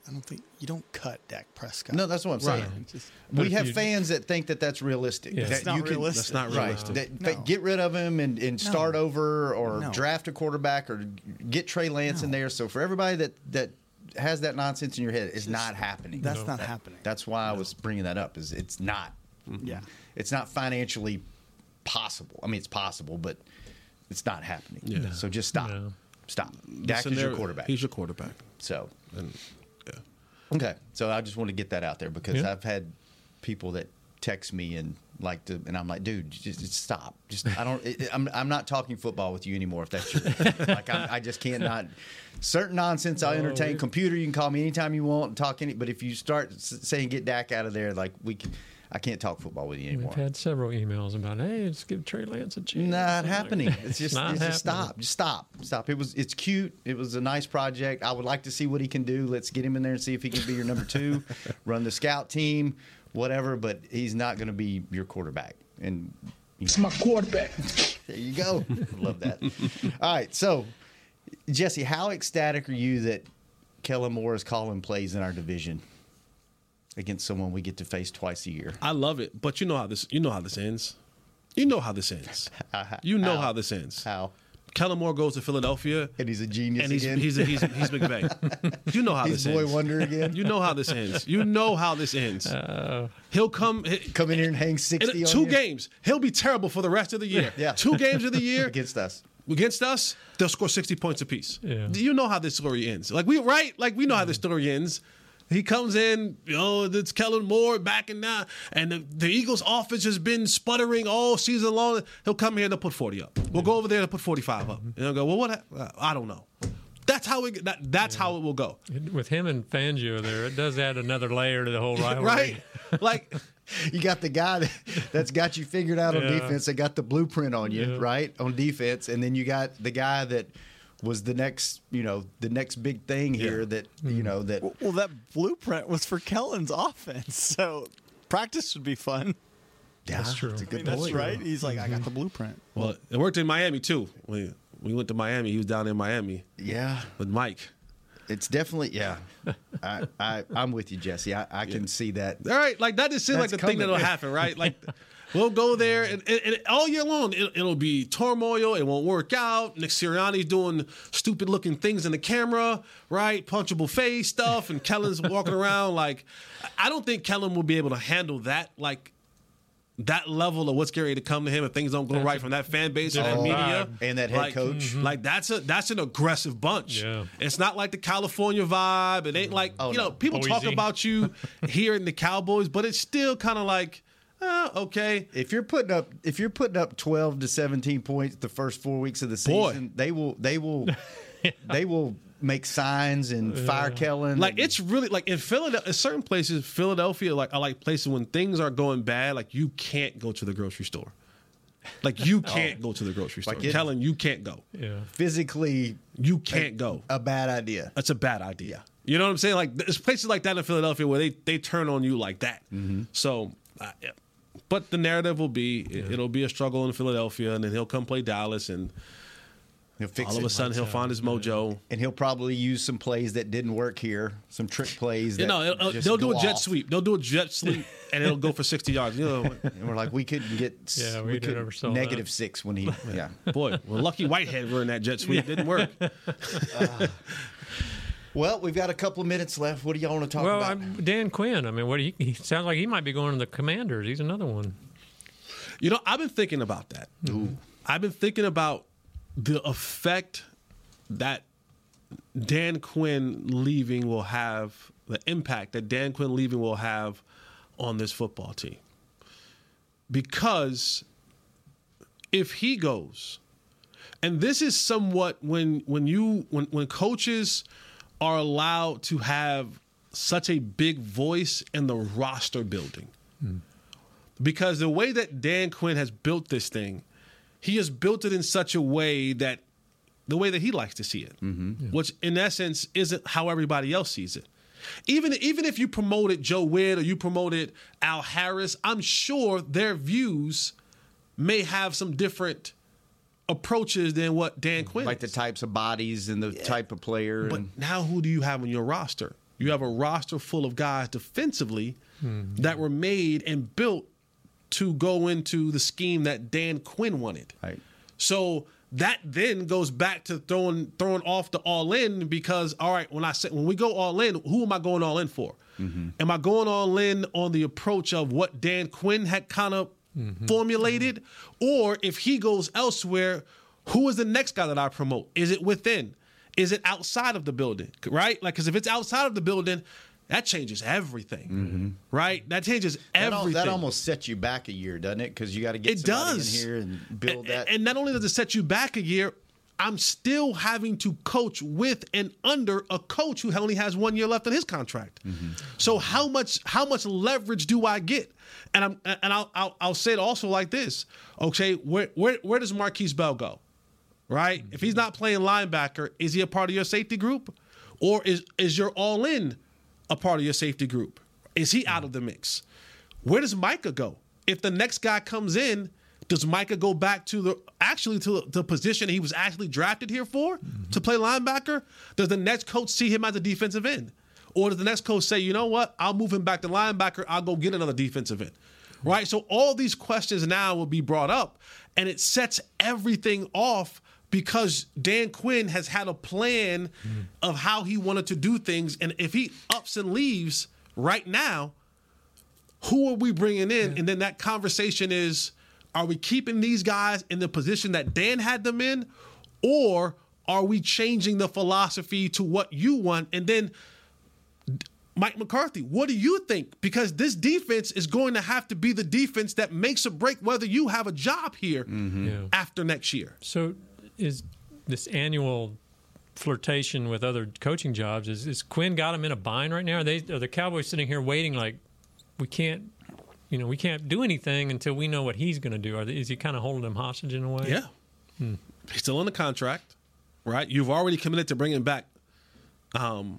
I don't think you don't cut Dak Prescott. No, that's what I'm Right. saying. Just- we have fans that think that that's realistic. Yeah. that That's not you can- realistic. That's not Right. realistic. That, No. that get rid of him and, and start No. over or No. draft a quarterback or get Trey Lance in there. So for everybody that, that has that nonsense in your head, it's not happening. That's not That- happening. That's why I was bringing that up. Is it's not Mm-hmm. Yeah. it's not financially possible. I mean, it's possible, but it's not happening. Yeah. So just stop. No. Stop. Dak Listen, is your quarterback. He's your quarterback. so And okay. So I just want to get that out there because Yeah. I've had people that text me and like to, and I'm like, dude, just, just stop. Just I don't. It, I'm I'm not talking football with you anymore. If that's your like, I'm, I just can't not. Certain nonsense I'll oh, entertain. Computer, you can call me anytime you want and talk any. But if you start saying get Dak out of there, like we, can, I can't talk football with you anymore. We've had several emails about, hey, let's give Trey Lance a chance. Not happening. It's just, not it's just stop. Just stop. Stop. It was. It's cute. It was a nice project. I would like to see what he can do. Let's get him in there and see if he can be your number two, run the scout team, whatever. But he's not going to be your quarterback. And It's my quarterback. there you go. Love that. All right. So, Jesse, how ecstatic are you that Kellen Moore is calling plays in our division against someone we get to face twice a year? I love it, but you know how this. You know how this ends. You know how this ends. You know how, this ends. How? Kellen Moore goes to Philadelphia, And he's a genius and he's again. he's he's, he's McVay. You know how He's this boy ends. wonder again. You know how this ends. You know how this ends. Oh. He'll come. he- Come in here and hang in sixty. on two you? games. He'll be terrible for the rest of the year. Yeah. Two games of the year against us. against us, they'll score 60 points apiece. Yeah. Do you know how this story ends. Like we right, like we know how this story ends. He comes in, you know, it's Kellen Moore back and now, and the, the Eagles' offense has been sputtering all season long. He'll come here and they'll put 40 up. We'll go over there and put 45 up. And they'll go, well, what? hap- uh, I don't know. That's how it. That, that's how it will go, With him and Fangio there, it does add another layer to the whole rivalry. right? Like You got the guy that, that's got you figured out on Yeah. defense. They got the blueprint on you, Yeah. right? On defense, and then you got the guy that was the next, you know, the next big thing here. Yeah. That you mm-hmm. know that Well, that blueprint was for Kellen's offense, so practice would be fun. yeah, That's true. It's a I good mean, that's point. right. He's like, I got mm-hmm. the blueprint. well, it worked in Miami too. We we went to Miami. He was down in Miami Yeah, with Mike. it's definitely yeah. I, I I'm with you, Jesse. I, I can see that. All right, like that just seems like That's the thing that'll happen, right? Like we'll go there and, and, and all year long it, it'll be turmoil. It won't work out. Nick Sirianni's doing stupid looking things in the camera, right? Punchable face stuff, and Kellen's walking around like I don't think Kellen will be able to handle that like that level of what's getting to come to him if things don't go right from that fan base and that media. And that head Like, coach. Mm-hmm. Mm-hmm. Like that's a that's an aggressive bunch. Yeah. It's not like the California vibe. It ain't mm-hmm. like Oh, you know no. people talk about you here in the Cowboys, but it's still kind of like, uh, okay, If you're putting up if you're putting up 12 to 17 points the first 4 weeks of the Boy. season, they will they will they will make signs and fire Kellen. like and- it's really like in Philadelphia. Certain places, Philadelphia, like I like places when things are going bad, like you can't go to the grocery store. Like you can't go to the grocery store. Like it- Kellen, you can't go. Yeah. physically You can't go. a bad idea. That's a bad idea. You know what I'm saying? Like there's places like that in Philadelphia where they they turn on you like that. Mm-hmm. So, uh, yeah. But the narrative will be it, it'll be a struggle in Philadelphia, and then he'll come play Dallas, and He'll fix all of a sudden he'll find his mojo. and he'll probably use some plays that didn't work here, some trick plays. That You know, it'll- just they'll do a jet off. sweep. They'll do a jet sweep, and it'll go for 60 yards. You know, And we're like, we couldn't get. Yeah, we could- never negative that. six when he. Yeah. boy, well, Lucky Whitehead were in that jet sweep. Didn't work. Ah. Well, we've got a couple of minutes left. What do y'all want to talk Well, about? I'm, Dan Quinn. I mean, what he, he sounds like he might be going to the Commanders. He's another one. You know, I've been thinking about that. I've been thinking about the effect that Dan Quinn leaving will have, the impact that Dan Quinn leaving will have on this football team. Because if he goes, and this is somewhat when when you when when coaches are allowed to have such a big voice in the roster building. Because the way that Dan Quinn has built this thing, he has built it in such a way that the way that he likes to see it, mm-hmm. which in essence isn't how everybody else sees it. Even even if you promoted Joe Whitt or you promoted Al Harris, I'm sure their views may have some different approaches than what Dan mm-hmm. Quinn like the types of bodies and the type of player. But and, now, who do you have on your roster? You have a roster full of guys defensively mm-hmm. that were made and built to go into the scheme that Dan Quinn wanted. Right. So that then goes back to throwing throwing off the all in because all right, when I say when we go all in, who am I going all in for? Mm-hmm. Am I going all in on the approach of what Dan Quinn had kind of Mm-hmm. formulated, or if he goes elsewhere, who is the next guy that I promote? Is it within? Is it outside of the building? Right? Like, because if it's outside of the building, that changes everything. Mm-hmm. Right? That changes That, al- everything. that almost sets you back a year, doesn't it? Because you got to get It somebody does. in here and build and, that. And not only does it set you back a year, I'm still having to coach with and under a coach who only has one year left on his contract. Mm-hmm. So how much how much leverage do I get? And I'm and I'll I'll, I'll say it also like this. Okay, where where where does Markquese Bell go? Right? If he's not playing linebacker, is he a part of your safety group? Or is is your all in a part of your safety group? Is he out of the mix? Where does Micah go? If the next guy comes in, does Micah go back to the actually to the position he was actually drafted here for to play linebacker? Does the next coach see him as a defensive end? Or does the next coach say, you know what, I'll move him back to linebacker, I'll go get another defensive end? Right? So all these questions now will be brought up, and it sets everything off because Dan Quinn has had a plan of how he wanted to do things. And if he ups and leaves right now, who are we bringing in? And then that conversation is are we keeping these guys in the position that Dan had them in? Or are we changing the philosophy to what you want? And then Mike McCarthy, what do you think? Because this defense is going to have to be the defense that makes or break whether you have a job here mm-hmm. Yeah. after next year. So, is this annual flirtation with other coaching jobs is, is Quinn got him in a bind right now? Are they are the Cowboys sitting here waiting like we can't, you know, we can't do anything until we know what he's going to do? Are they, is he kind of holding them hostage in a way? Yeah. He's still in the contract, right? You've already committed to bringing back um,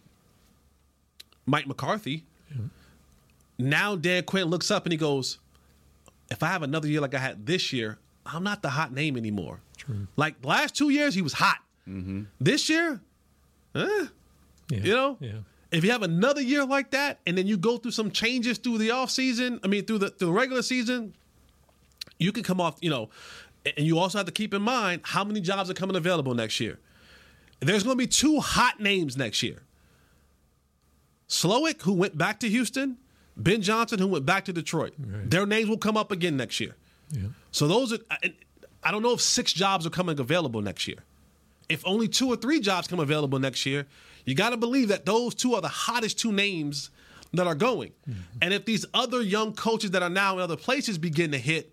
Mike McCarthy. Now Dan Quinn looks up and he goes, if I have another year like I had this year, I'm not the hot name anymore. Like last two years, he was hot. This year, eh, you know, Yeah. If you have another year like that, and then you go through some changes through the offseason, I mean, through the through the regular season, you can come off, you know, and you also have to keep in mind how many jobs are coming available next year. There's going to be two hot names next year. Slowik, who went back to Houston, Ben Johnson, who went back to Detroit. Their names will come up again next year. So those are, I don't know if six jobs are coming available next year. If only two or three jobs come available next year, you got to believe that those two are the hottest two names that are going. Mm-hmm. And if these other young coaches that are now in other places begin to hit,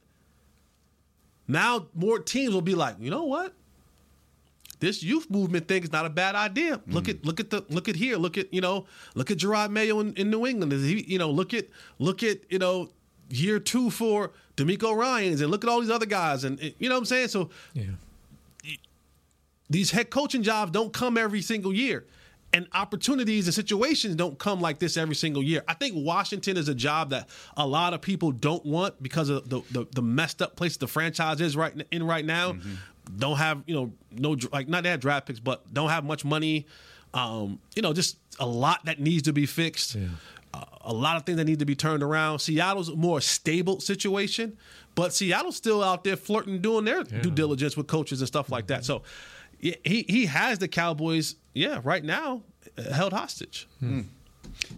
now more teams will be like, you know what? This youth movement thing is not a bad idea. Look mm-hmm. at look at the look at here. Look at you know look at Jerod Mayo in, in New England. He, you know look at look at you know year two for DeMeco Ryans and look at all these other guys and you know what I'm saying. So Yeah. these head coaching jobs don't come every single year. And opportunities and situations don't come like this every single year. I think Washington is a job that a lot of people don't want because of the, the, the messed up place the franchise is right in right now. Don't have you know no like not that draft picks, but don't have much money. Um, you know, just a lot that needs to be fixed. Uh, a lot of things that need to be turned around. Seattle's a more stable situation, but Seattle's still out there flirting, doing their due diligence with coaches and stuff like that. So yeah, he he has the Cowboys, yeah, right now uh, held hostage.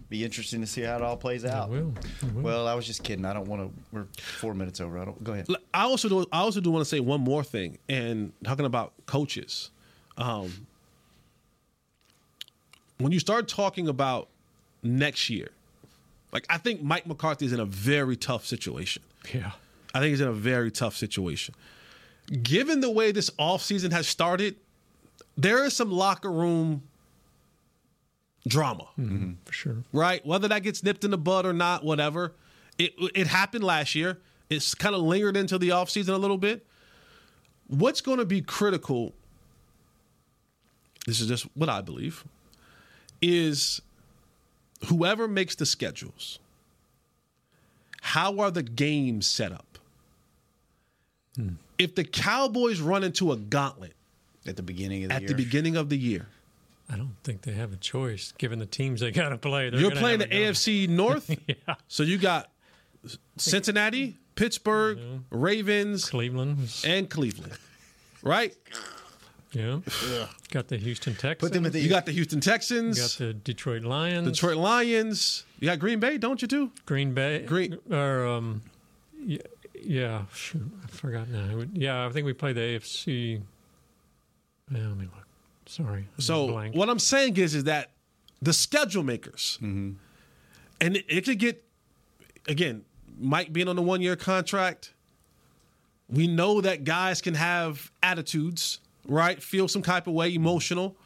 Be interesting to see how it all plays out. will. It will. Well, I was just kidding. I don't want to. We're four minutes over. I don't. Go ahead. I also do. I also do want to say one more thing, and talking about coaches. Um, when you start talking about next year, like I think Mike McCarthy is in a very tough situation. Yeah. I think he's in a very tough situation. Given the way this offseason has started, there is some locker room drama mm-hmm. Mm-hmm. For sure. right? Whether that gets nipped in the bud or not, whatever. It it happened last year. It's kind of lingered into the offseason a little bit. What's going to be critical, this is just what I believe, is whoever makes the schedules, how are the games set up? Hmm. If the Cowboys run into a gauntlet At the beginning of the at year. the beginning of the year, I don't think they have a choice given the teams they got to play. They're You're playing the have go. AFC North, yeah. so you got Cincinnati, Pittsburgh, Ravens, Cleveland. and Cleveland. right? Yeah. Got the Houston Texans. Put them at the You got the Houston Texans, You got the Detroit Lions. Detroit Lions. You got Green Bay, don't you? Too. Green Bay. Green- Or um, yeah, yeah. Shoot, I forgot now. Yeah, I think we play the AFC. Yeah, let me look. Sorry. I'm So blank. what I'm saying is, is that the schedule makers, mm-hmm. and it, it could get again, Mike being on the one year contract. We know that guys can have attitudes, right? Feel some type of way, emotional.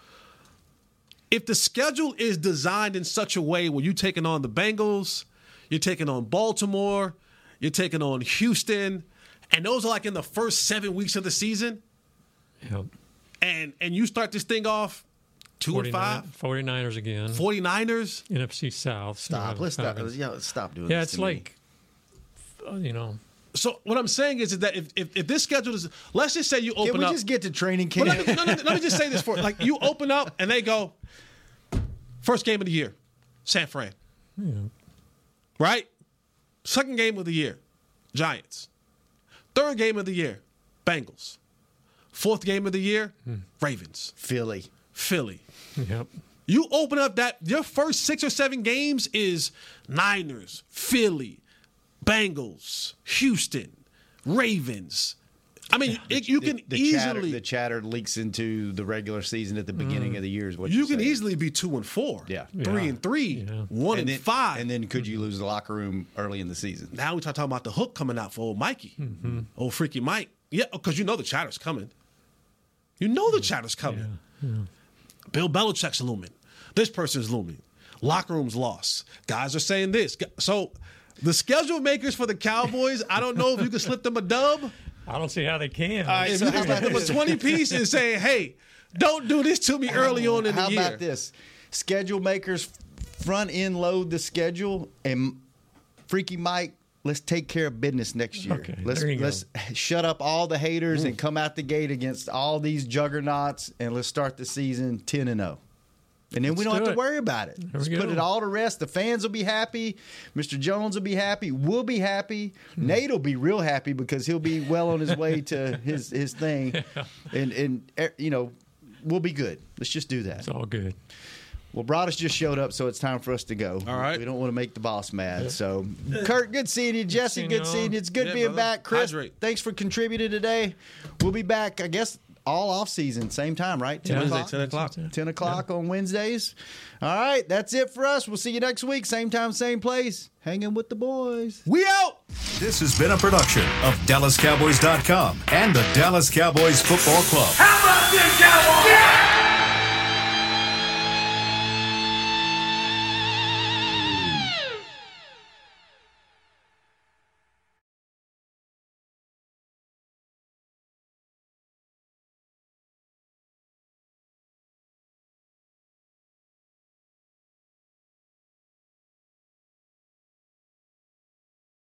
If the schedule is designed in such a way where you're taking on the Bengals, you're taking on Baltimore, you're taking on Houston, and those are like in the first seven weeks of the season, Yep. And and you start this thing off two and 49 five, 49ers again. 49ers. NFC South. Stop. Let's stop. Yeah, let's stop doing Yeah, this. it's to me. like, uh, you know, So what I'm saying is, is that if, if, if this schedule is, let's just say you open Can we up. just get to training camp? let, me, no, no, let me just say this for like you open up and they go first game of the year, San Fran, yeah. right? Second game of the year, Giants. Third game of the year, Bengals. Fourth game of the year, Ravens. Philly. Philly. yep. You open up that your first six or seven games is Niners, Philly, Bengals, Houston, Ravens. I mean, it, you can the chatter, easily the chatter leaks into the regular season at the beginning of the year. Is what you you're can saying. easily be two and four, Yeah. three Yeah. and three, Yeah. one and, then, five. And then could you lose the locker room early in the season? now we start talking about the hook coming out for old Mikey, Mm-hmm. old freaky Mike. Yeah, because you know the chatter's coming. You know the chatter's coming. Bill Belichick's looming. This person's looming. Locker room's lost. Guys are saying this. So the schedule makers for the Cowboys, I don't know if you can slip them a dub. I don't see how they can. if you can slip them a 20 piece and say, hey, don't do this to me early on in How the year. How about this? Schedule makers front end load the schedule and Freaky Mike. Let's take care of business next year. Okay, let's there you go. let's shut up all the haters and come out the gate against all these juggernauts and let's start the season ten and zero. And then we Let's don't have do to worry about it. Let's put it all to rest. The fans will be happy. Mr. Jones will be happy. We'll be happy. Hmm. Nate will be real happy because he'll be well on his way to his his thing. And and eh, you know, we'll be good. Let's just do that. It's all good. Well, Broadus just showed up, so it's time for us to go. All right. We don't want to make the boss mad. So, Kurt, good seeing you. Jesse, seeing good seeing you. It's good Yeah, being brother. back. Chris, Hydrate. thanks for contributing today. We'll be back, I guess, all off season, same time, right? 10 Yeah. Wednesday, o'clock. 10 o'clock. 10 o'clock on Wednesdays. All right, that's it for us. We'll see you next week, same time, same place. Hanging with the boys. We out. This has been a production of DallasCowboys.com and the Dallas Cowboys Football Club. How about this, Cowboys?